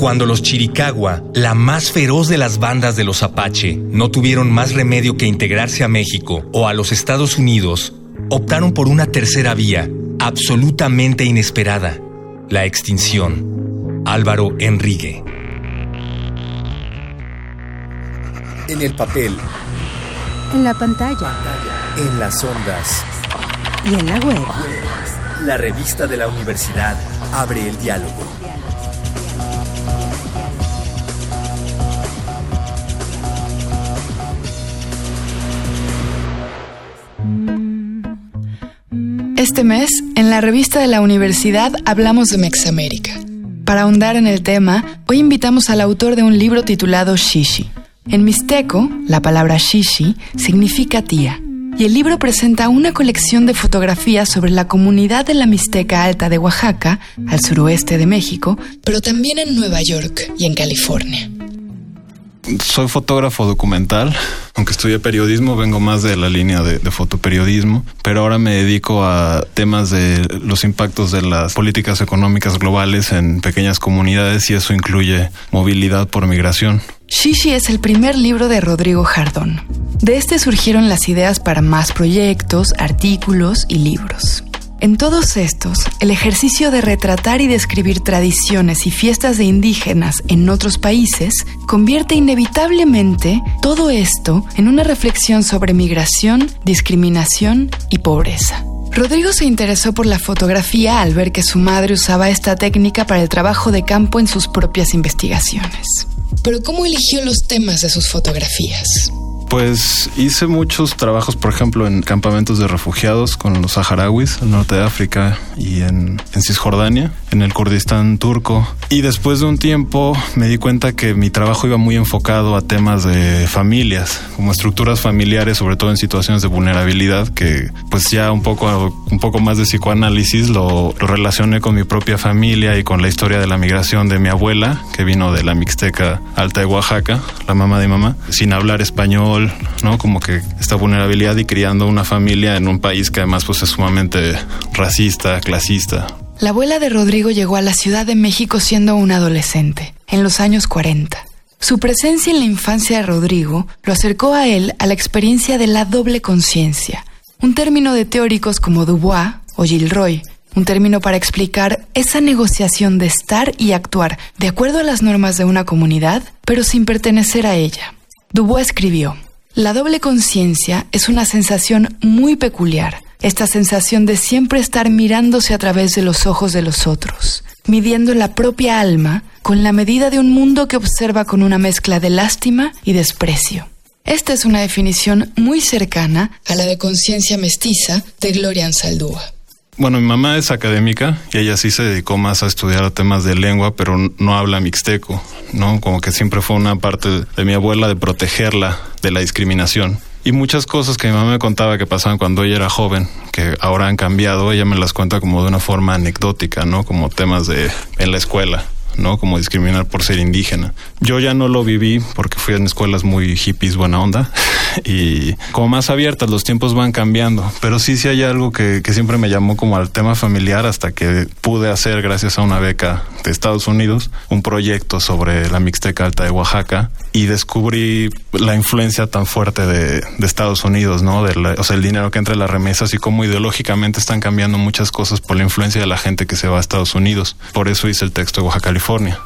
Cuando los Chiricahua, la más feroz de las bandas de los Apache, no tuvieron más remedio que integrarse a México o a los Estados Unidos, optaron por una tercera vía, absolutamente inesperada, la extinción. Álvaro Enrique. En el papel. En la pantalla. En las ondas. Y en la web. La revista de la universidad abre el diálogo. Este mes, en la revista de la universidad hablamos de Mexamérica. Para ahondar en el tema, hoy invitamos al autor de un libro titulado Shishi. En mixteco, la palabra Shishi significa tía, y el libro presenta una colección de fotografías sobre la comunidad de la Mixteca Alta de Oaxaca, al suroeste de México, pero también en Nueva York y en California. Soy fotógrafo documental, aunque estudié periodismo, vengo más de la línea de, fotoperiodismo, pero ahora me dedico a temas de los impactos de las políticas económicas globales en pequeñas comunidades y eso incluye movilidad por migración. Shishi es el primer libro de Rodrigo Jardón. De este surgieron las ideas para más proyectos, artículos y libros. En todos estos, el ejercicio de retratar y describir tradiciones y fiestas de indígenas en otros países convierte inevitablemente todo esto en una reflexión sobre migración, discriminación y pobreza. Rodrigo se interesó por la fotografía al ver que su madre usaba esta técnica para el trabajo de campo en sus propias investigaciones. Pero ¿cómo eligió los temas de sus fotografías? Pues hice muchos trabajos, por ejemplo, en campamentos de refugiados con los saharauis, en norte de África y en, Cisjordania, en el Kurdistán turco. Y después de un tiempo me di cuenta que mi trabajo iba muy enfocado a temas de familias, como estructuras familiares, sobre todo en situaciones de vulnerabilidad, que pues ya un poco, un poco más de psicoanálisis lo, lo relacioné con mi propia familia y con la historia de la migración de mi abuela, que vino de la Mixteca Alta de Oaxaca, la mamá de mamá, sin hablar español ¿no? Como que esta vulnerabilidad y criando una familia en un país que además pues es sumamente racista, clasista. La abuela de Rodrigo llegó a la Ciudad de México siendo un adolescente, en los años 40. Su presencia en la infancia de Rodrigo lo acercó a él a la experiencia de la doble conciencia, un término de teóricos como Dubois o Gilroy, un término para explicar esa negociación de estar y actuar de acuerdo a las normas de una comunidad, pero sin pertenecer a ella. Dubois escribió, la doble conciencia es una sensación muy peculiar, esta sensación de siempre estar mirándose a través de los ojos de los otros, midiendo la propia alma con la medida de un mundo que observa con una mezcla de lástima y desprecio. Esta es una definición muy cercana a la de conciencia mestiza de Gloria Ansaldúa. Bueno, mi mamá es académica y ella sí se dedicó más a estudiar temas de lengua, pero no habla mixteco, ¿no? Como que siempre fue una parte de mi abuela de protegerla de la discriminación. Y muchas cosas que mi mamá me contaba que pasaban cuando ella era joven, que ahora han cambiado, ella me las cuenta como de una forma anecdótica, ¿no? Como temas de en la escuela. ¿no? Como discriminar por ser indígena. Yo ya no lo viví porque fui en escuelas muy hippies, buena onda, y como más abiertas, los tiempos van cambiando, pero sí, sí hay algo que, siempre me llamó como al tema familiar hasta que pude hacer, gracias a una beca de Estados Unidos, un proyecto sobre la Mixteca Alta de Oaxaca y descubrí la influencia tan fuerte de, Estados Unidos, ¿no? O sea, el dinero que entra en las remesas y cómo ideológicamente están cambiando muchas cosas por la influencia de la gente que se va a Estados Unidos. Por eso hice el texto de Oaxaca, California.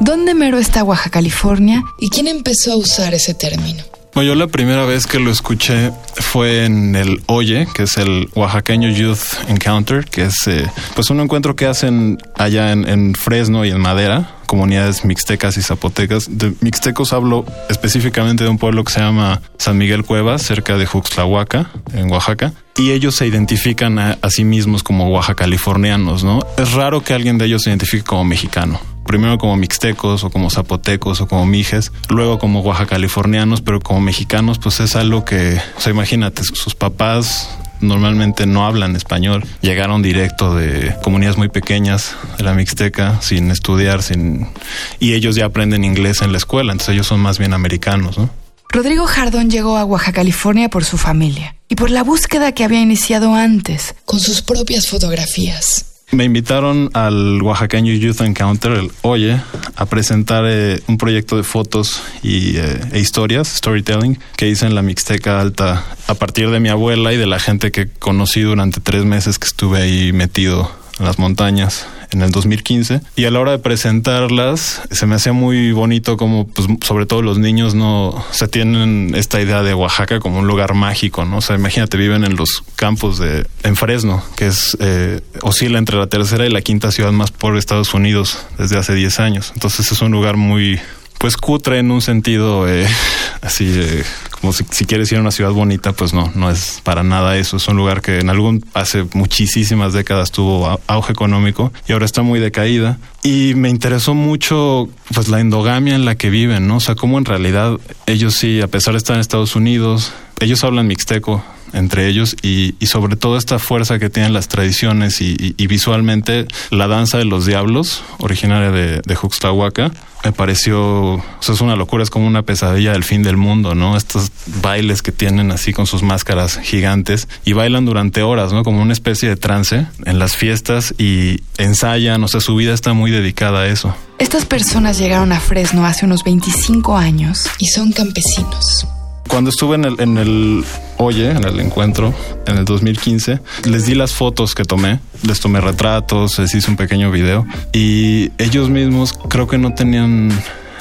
¿Dónde mero está Oaxaca, California? ¿Y quién empezó a usar ese término? Yo la primera vez que lo escuché fue en el Oye, que es el Oaxaqueño Youth Encounter, que es eh, pues un encuentro que hacen allá en, Fresno y en Madera, comunidades mixtecas y zapotecas. De mixtecos hablo específicamente de un pueblo que se llama San Miguel Cuevas, cerca de Juxtlahuaca, en Oaxaca. Y ellos se identifican a, a sí mismos como oaxacalifornianos, ¿no? Es raro que alguien de ellos se identifique como mexicano primero como mixtecos o como zapotecos o como mijes, luego como oaxacalifornianos, pero como mexicanos, pues es algo que, o sea, imagínate, sus papás normalmente no hablan español. Llegaron directo de comunidades muy pequeñas de la Mixteca, sin estudiar, sin y ellos ya aprenden inglés en la escuela, entonces ellos son más bien americanos, ¿no? Rodrigo Jardón llegó a Oaxaca, California por su familia y por la búsqueda que había iniciado antes con sus propias fotografías. Me invitaron al Oaxaqueño Youth Encounter, el Oye, a presentar eh, un proyecto de fotos y, eh, e historias, storytelling, que hice en la Mixteca Alta a partir de mi abuela y de la gente que conocí durante tres meses que estuve ahí metido en las montañas en el 2015 y a la hora de presentarlas se me hacía muy bonito como pues sobre todo los niños no se tienen esta idea de Oaxaca como un lugar mágico, ¿no? O sea, imagínate viven en los campos de en Fresno, que es eh, oscila entre la tercera y la quinta ciudad más pobre de Estados Unidos desde hace 10 años. Entonces es un lugar muy pues cutre en un sentido eh, así eh, como si, quieres ir a una ciudad bonita, pues no, no es para nada eso. Es un lugar que en algún, hace muchísimas décadas tuvo auge económico y ahora está muy decaída. Y me interesó mucho, pues, la endogamia en la que viven, ¿no? O sea, cómo en realidad ellos sí, a pesar de estar en Estados Unidos, ellos hablan mixteco, entre ellos y, sobre todo esta fuerza que tienen las tradiciones y, visualmente la danza de los diablos, originaria de, de Juxtahuaca, me pareció, es una locura, es como una pesadilla del fin del mundo, ¿no? Estos bailes que tienen así con sus máscaras gigantes y bailan durante horas, ¿no? Como una especie de trance en las fiestas y ensayan, o sea, su vida está muy dedicada a eso. Estas personas llegaron a Fresno hace unos 25 años y son campesinos. Cuando estuve en el, en el Oye, en el encuentro, en el 2015, les di las fotos que tomé, les tomé retratos, les hice un pequeño video y ellos mismos creo que no tenían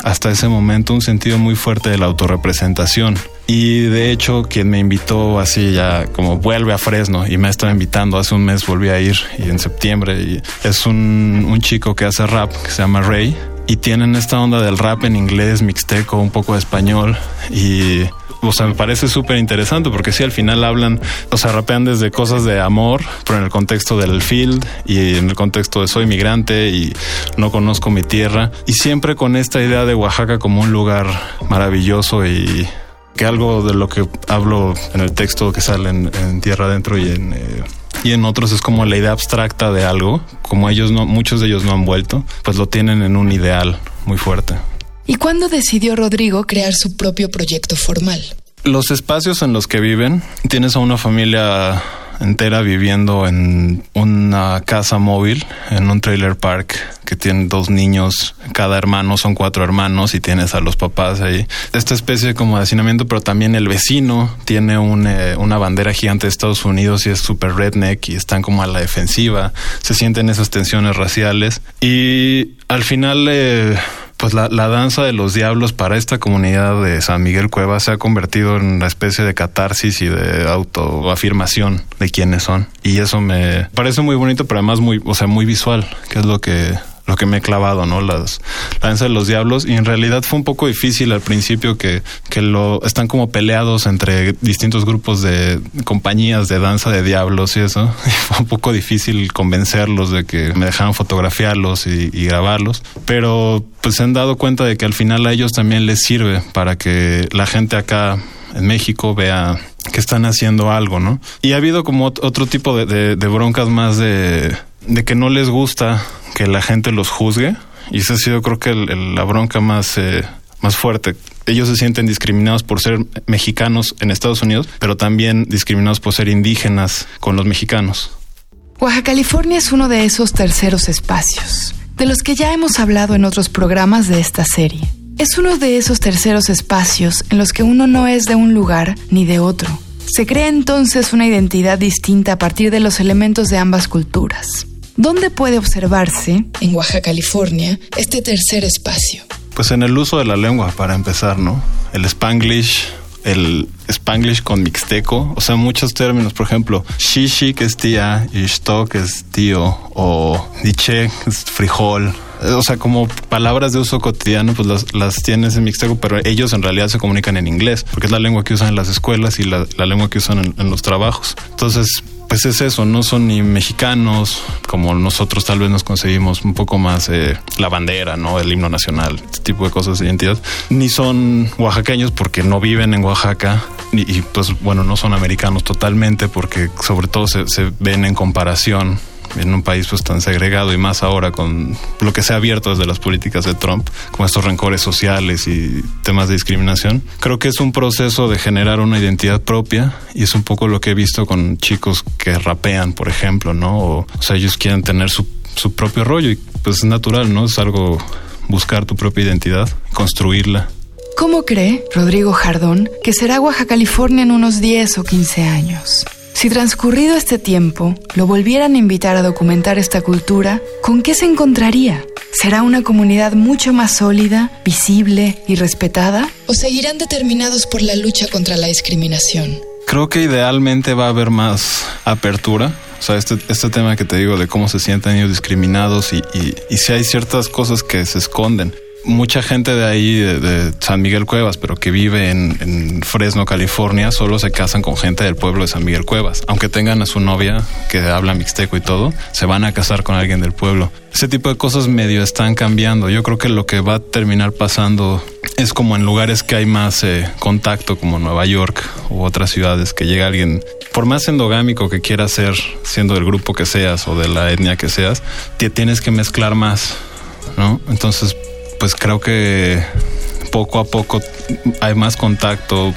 hasta ese momento un sentido muy fuerte de la autorrepresentación. Y de hecho, quien me invitó así ya como vuelve a Fresno y me estaba invitando, hace un mes volví a ir y en septiembre y es un, un chico que hace rap que se llama Ray y tienen esta onda del rap en inglés, mixteco, un poco de español y o sea, me parece súper interesante porque sí, al final hablan, o sea, rapean desde cosas de amor, pero en el contexto del field y en el contexto de soy migrante y no conozco mi tierra. Y siempre con esta idea de Oaxaca como un lugar maravilloso y que algo de lo que hablo en el texto que sale en, Tierra Adentro y en... Eh, y en otros es como la idea abstracta de algo, como ellos no, muchos de ellos no han vuelto, pues lo tienen en un ideal muy fuerte. ¿Y cuándo decidió Rodrigo crear su propio proyecto formal? Los espacios en los que viven, tienes a una familia entera viviendo en una casa móvil, en un trailer park que tiene dos niños, cada hermano son cuatro hermanos y tienes a los papás ahí. Esta especie como de hacinamiento, pero también el vecino tiene eh, una bandera gigante de Estados Unidos y es súper redneck y están como a la defensiva, se sienten esas tensiones raciales y al final... Eh, pues la, danza de los diablos para esta comunidad de San Miguel Cueva se ha convertido en una especie de catarsis y de autoafirmación de quiénes son. Y eso me parece muy bonito, pero además muy, o sea, muy visual, que es lo que lo que me he clavado, ¿no? Las, la danza de los diablos. Y en realidad fue un poco difícil al principio que, que lo están como peleados entre distintos grupos de compañías de danza de diablos y eso. Y fue un poco difícil convencerlos de que me dejaran fotografiarlos y, grabarlos. Pero pues se han dado cuenta de que al final a ellos también les sirve para que la gente acá en México vea que están haciendo algo, ¿no? Y ha habido como otro tipo de broncas más de, de que no les gusta que la gente los juzgue. Y esa ha sido creo que la bronca más, eh, más fuerte. Ellos se sienten discriminados por ser mexicanos en Estados Unidos, pero también discriminados por ser indígenas con los mexicanos. Oaxaca, California es uno de esos terceros espacios, de los que ya hemos hablado en otros programas de esta serie. Es uno de esos terceros espacios en los que uno no es de un lugar ni de otro. Se crea entonces una identidad distinta a partir de los elementos de ambas culturas. ¿Dónde puede observarse, en Oaxaca, California, este tercer espacio? Pues en el uso de la lengua, para empezar, ¿no? El spanglish, el spanglish con mixteco, o sea, muchos términos, por ejemplo, shishi, que es tía, y shto, que es tío, o diche, que es frijol, o sea, como palabras de uso cotidiano, pues las, las, tienes en mixteco, pero ellos en realidad se comunican en inglés, porque es la lengua que usan en las escuelas y la, lengua que usan en, los trabajos. Entonces, pues es eso, no son ni mexicanos como nosotros tal vez nos conseguimos un poco más eh, la bandera, ¿no? El himno nacional, este tipo de cosas de identidad, ni son oaxaqueños porque no viven en Oaxaca y, pues bueno, no son americanos totalmente porque sobre todo se, se ven en comparación en un país pues tan segregado y más ahora con lo que se ha abierto desde las políticas de Trump, como estos rencores sociales y temas de discriminación. Creo que es un proceso de generar una identidad propia y es un poco lo que he visto con chicos que rapean, por ejemplo, ¿no? O, sea, ellos quieren tener su, su propio rollo y pues es natural, ¿no? Es algo buscar tu propia identidad, construirla. ¿Cómo cree Rodrigo Jardón que será Baja California en unos 10 o 15 años? Si transcurrido este tiempo lo volvieran a invitar a documentar esta cultura, ¿con qué se encontraría? ¿Será una comunidad mucho más sólida, visible y respetada? ¿O seguirán determinados por la lucha contra la discriminación? Creo que idealmente va a haber más apertura. O sea, este, este tema que te digo de cómo se sienten ellos discriminados y, y, y si hay ciertas cosas que se esconden mucha gente de ahí, de, San Miguel Cuevas, pero que vive en, Fresno, California, solo se casan con gente del pueblo de San Miguel Cuevas. Aunque tengan a su novia que habla mixteco y todo, se van a casar con alguien del pueblo. Ese tipo de cosas medio están cambiando. Yo creo que lo que va a terminar pasando es como en lugares que hay más eh, contacto, como Nueva York u otras ciudades, que llega alguien, por más endogámico que quieras ser, siendo del grupo que seas o de la etnia que seas, te tienes que mezclar más, ¿no? Entonces, pues creo que poco a poco hay más contacto.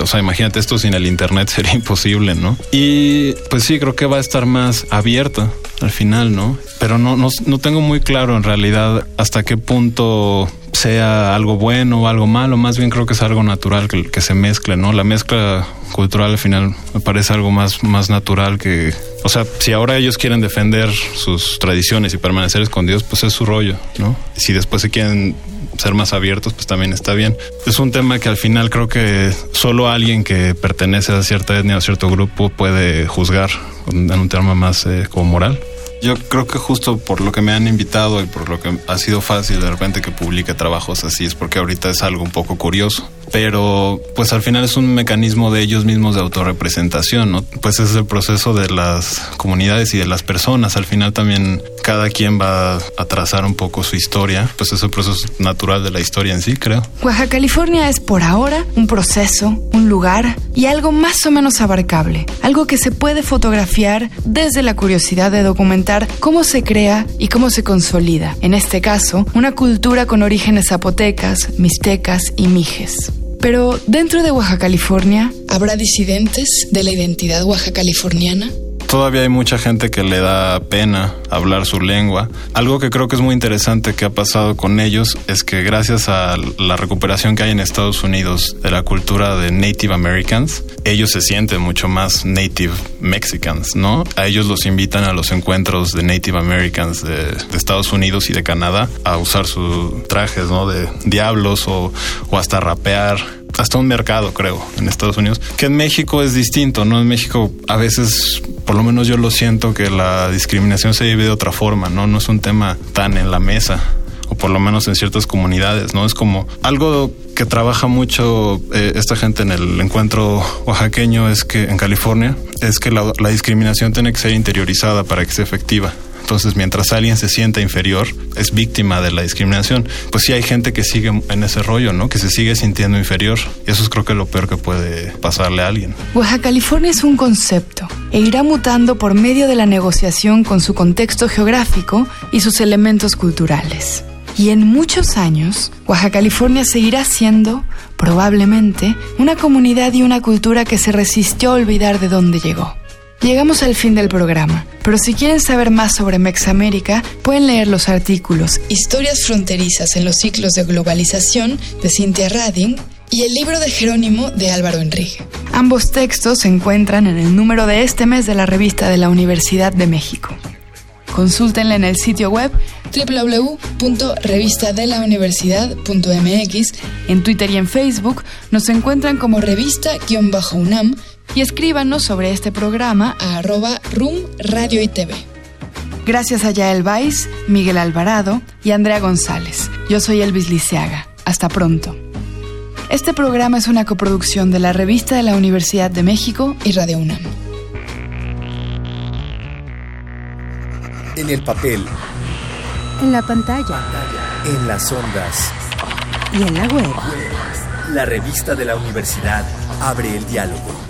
O sea, imagínate esto sin el internet sería imposible, ¿no? Y pues sí, creo que va a estar más abierta al final, ¿no? Pero no, no, no tengo muy claro en realidad hasta qué punto sea algo bueno o algo malo, más bien creo que es algo natural que, que, se mezcle, ¿no? La mezcla cultural al final me parece algo más, más natural que... O sea, si ahora ellos quieren defender sus tradiciones y permanecer escondidos, pues es su rollo, ¿no? Si después se quieren ser más abiertos, pues también está bien. Es un tema que al final creo que solo alguien que pertenece a cierta etnia o cierto grupo puede juzgar en un tema más eh, como moral. Yo creo que justo por lo que me han invitado y por lo que ha sido fácil de repente que publique trabajos así es porque ahorita es algo un poco curioso. Pero pues al final es un mecanismo de ellos mismos de autorrepresentación, ¿no? Pues es el proceso de las comunidades y de las personas. Al final también cada quien va a trazar un poco su historia. Pues es el proceso natural de la historia en sí, creo. Baja California es por ahora un proceso, un lugar y algo más o menos abarcable. Algo que se puede fotografiar desde la curiosidad de documentar cómo se crea y cómo se consolida. En este caso, una cultura con orígenes zapotecas, mixtecas y mijes. Pero dentro de Baja California, ¿habrá disidentes de la identidad baja californiana? Todavía hay mucha gente que le da pena hablar su lengua. Algo que creo que es muy interesante que ha pasado con ellos es que gracias a la recuperación que hay en Estados Unidos de la cultura de Native Americans, ellos se sienten mucho más Native Mexicans, ¿no? A ellos los invitan a los encuentros de Native Americans de, Estados Unidos y de Canadá a usar sus trajes, ¿no? De diablos o, o hasta rapear hasta un mercado, creo, en Estados Unidos, que en México es distinto, ¿no? En México a veces, por lo menos yo lo siento, que la discriminación se vive de otra forma, ¿no? No es un tema tan en la mesa o por lo menos en ciertas comunidades, ¿no? Es como algo que trabaja mucho eh, esta gente en el encuentro oaxaqueño es que en California es que la, la discriminación tiene que ser interiorizada para que sea efectiva. Entonces, mientras alguien se sienta inferior, es víctima de la discriminación. Pues sí hay gente que sigue en ese rollo, ¿no? Que se sigue sintiendo inferior. Y eso es creo que lo peor que puede pasarle a alguien. Baja California es un concepto e irá mutando por medio de la negociación con su contexto geográfico y sus elementos culturales. Y en muchos años, Baja California seguirá siendo, probablemente, una comunidad y una cultura que se resistió a olvidar de dónde llegó. Llegamos al fin del programa, pero si quieren saber más sobre Mexamérica, pueden leer los artículos Historias fronterizas en los ciclos de globalización de Cynthia Radin y el libro de Jerónimo de Álvaro Enrique. Ambos textos se encuentran en el número de este mes de la revista de la Universidad de México. Consúltenla en el sitio web www.revistadelauniversidad.mx. En Twitter y en Facebook nos encuentran como revista-unam y escríbanos sobre este programa a arroba room radio y TV. Gracias a Yael Vais, Miguel Alvarado y Andrea González. Yo soy Elvis Liceaga. Hasta pronto. Este programa es una coproducción de la Revista de la Universidad de México y Radio UNAM. En el papel. En la pantalla. En las ondas. Y en la web. La revista de la universidad abre el diálogo.